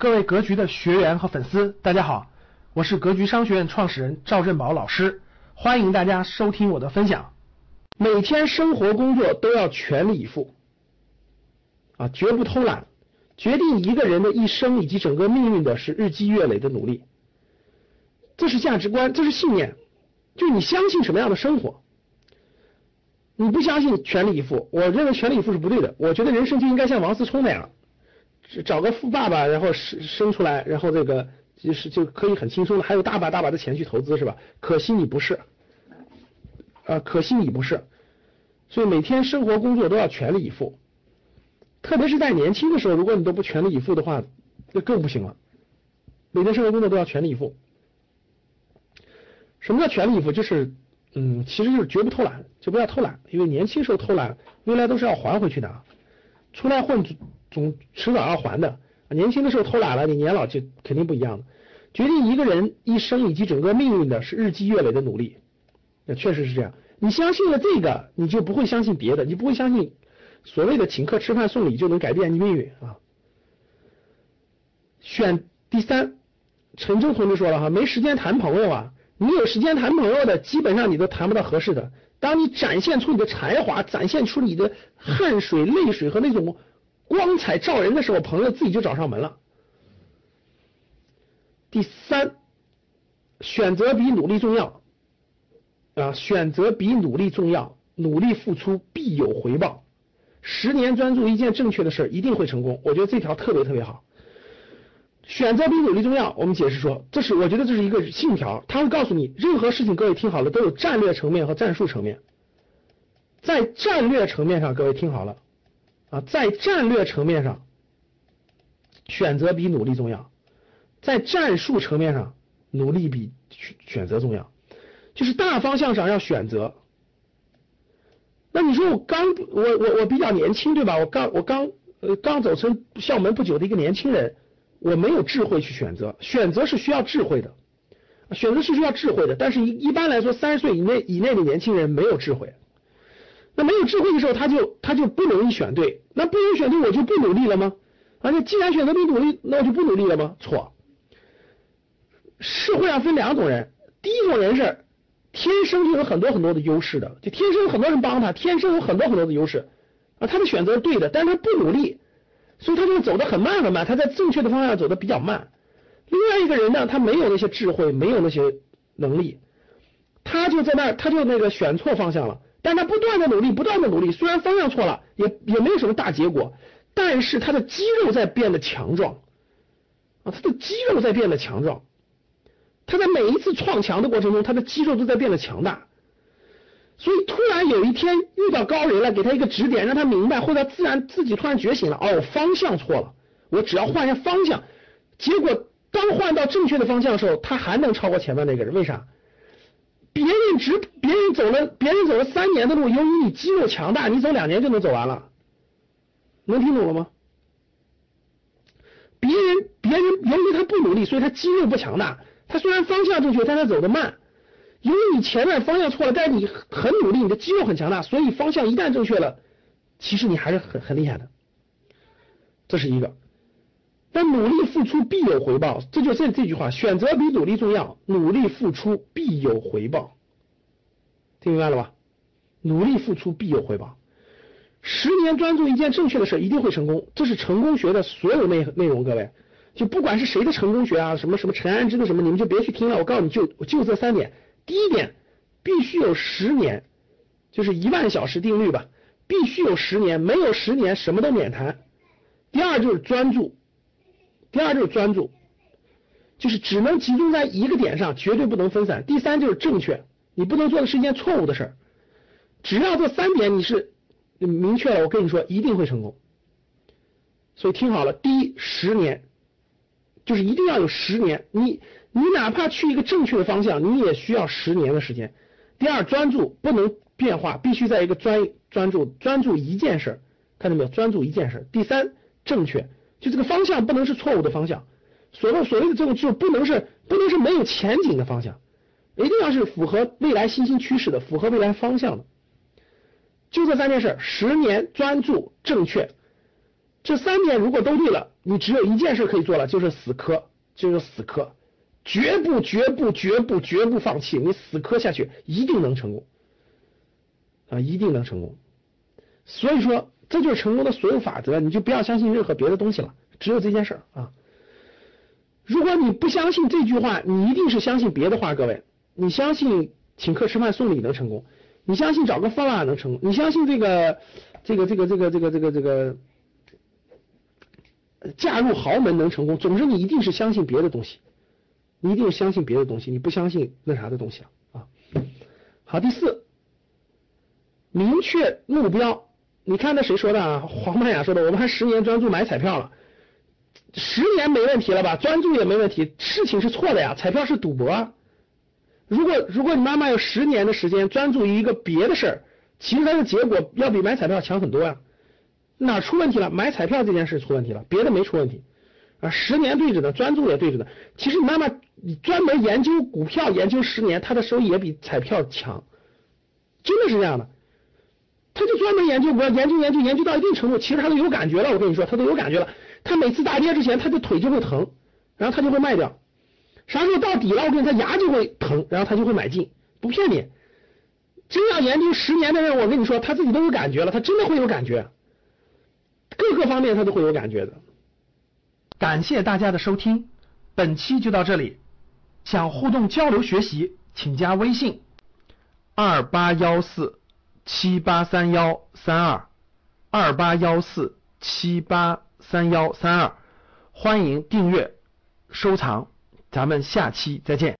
各位格局的学员和粉丝，大家好，我是格局商学院创始人赵振宝老师，欢迎大家收听我的分享。每天生活工作都要全力以赴，啊，绝不偷懒。决定一个人的一生以及整个命运的是日积月累的努力，这是价值观，这是信念，就你相信什么样的生活，你不相信全力以赴，我认为全力以赴是不对的。我觉得人生就应该像王思聪那样。找个富爸爸，然后生生出来，然后这个就是就可以很轻松的，还有大把大把的钱去投资，是吧？可惜你不是，啊，可惜你不是，所以每天生活工作都要全力以赴，特别是在年轻的时候，如果你都不全力以赴的话，那更不行了。每天生活工作都要全力以赴。什么叫全力以赴？就是，嗯，其实就是绝不偷懒，就不要偷懒，因为年轻时候偷懒，未来都是要还回去的。出来混。总迟早要还的，年轻的时候偷懒了，你年老就肯定不一样的。决定一个人一生以及整个命运的是日积月累的努力，那确实是这样。你相信了这个，你就不会相信别的，你不会相信所谓的请客吃饭送礼就能改变你命运啊。选第三，陈忠同志说了哈，没时间谈朋友啊，你有时间谈朋友的，基本上你都谈不到合适的。当你展现出你的才华，展现出你的汗水、泪水和那种。光彩照人的时候，朋友自己就找上门了。第三，选择比努力重要啊！选择比努力重要，努力付出必有回报。十年专注一件正确的事儿，一定会成功。我觉得这条特别特别好。选择比努力重要，我们解释说，这是我觉得这是一个信条，他会告诉你，任何事情，各位听好了，都有战略层面和战术层面。在战略层面上，各位听好了。啊，在战略层面上，选择比努力重要；在战术层面上，努力比选选择重要。就是大方向上要选择。那你说我刚我我我比较年轻对吧？我刚我刚呃刚走成校门不久的一个年轻人，我没有智慧去选择。选择是需要智慧的，选择是需要智慧的。但是，一一般来说，三十岁以内以内的年轻人没有智慧。那没有智慧的时候，他就他就不容易选对。那不容易选对，我就不努力了吗？啊，那既然选择不努力，那我就不努力了吗？错。社会上分两种人，第一种人是天生就有很多很多的优势的，就天生有很多人帮他，天生有很多很多的优势啊，他的选择是对的，但是他不努力，所以他就走得很慢很慢，他在正确的方向走得比较慢。另外一个人呢，他没有那些智慧，没有那些能力，他就在那，他就那个选错方向了。但他不断的努力，不断的努力，虽然方向错了，也也没有什么大结果，但是他的肌肉在变得强壮。啊，他的肌肉在变得强壮，他在每一次撞墙的过程中，他的肌肉都在变得强大，所以突然有一天遇到高人了，给他一个指点，让他明白，或者自然自己突然觉醒了，哦，方向错了，我只要换一下方向，结果当换到正确的方向的时候，他还能超过前面那个人，为啥？别人只别人走了，别人走了三年的路，由于你肌肉强大，你走两年就能走完了，能听懂了吗？别人别人由于他不努力，所以他肌肉不强大，他虽然方向正确，但他走得慢。由于你前面方向错了，但是你很努力，你的肌肉很强大，所以方向一旦正确了，其实你还是很很厉害的。这是一个。但努力付出必有回报，这就是这句话：选择比努力重要，努力付出必有回报。听明白了吧？努力付出必有回报。十年专注一件正确的事，一定会成功。这是成功学的所有内内容。各位，就不管是谁的成功学啊，什么什么陈安之的什么，你们就别去听了。我告诉你就就这三点：第一点，必须有十年，就是一万小时定律吧，必须有十年，没有十年什么都免谈。第二就是专注。第二就是专注，就是只能集中在一个点上，绝对不能分散。第三就是正确，你不能做的是一件错误的事儿。只要这三点你是明确了，我跟你说一定会成功。所以听好了，第一，十年，就是一定要有十年。你你哪怕去一个正确的方向，你也需要十年的时间。第二，专注不能变化，必须在一个专专注专注一件事，看到没有？专注一件事。第三，正确。就这个方向不能是错误的方向，所谓所谓的这种就不能是不能是没有前景的方向，一定要是符合未来新兴趋势的，符合未来方向的。就这三件事：十年专注正确，这三点如果都对了，你只有一件事可以做了，就是死磕，就是死磕，绝不绝不绝不绝不放弃，你死磕下去一定能成功。啊，一定能成功。所以说，这就是成功的所有法则，你就不要相信任何别的东西了，只有这件事儿啊。如果你不相信这句话，你一定是相信别的话，各位，你相信请客吃饭送礼能成功，你相信找个方法能成功，你相信这个这个这个这个这个这个这个。嫁入豪门能成功，总之你一定是相信别的东西，你一定相信别的东西，你不相信那啥的东西了啊。好，第四，明确目标。你看那谁说的啊？黄曼雅说的，我们还十年专注买彩票了，十年没问题了吧？专注也没问题，事情是错的呀，彩票是赌博。如果如果你妈妈有十年的时间专注于一个别的事儿，其实它的结果要比买彩票强很多呀。哪出问题了？买彩票这件事出问题了，别的没出问题啊。十年对着的，专注也对着的。其实你妈妈专门研究股票研究十年，她的收益也比彩票强，真的是这样的。他就专门研究我，研究研究研究到一定程度，其实他都有感觉了。我跟你说，他都有感觉了。他每次大跌之前，他的腿就会疼，然后他就会卖掉。啥时候到底了，我跟你说，牙就会疼，然后他就会买进。不骗你，真要研究十年的人，我跟你说，他自己都有感觉了，他真的会有感觉。各个方面他都会有感觉的。感谢大家的收听，本期就到这里。想互动交流学习，请加微信二八幺四七八三幺三二二八幺四七八三幺三二，欢迎订阅收藏，咱们下期再见。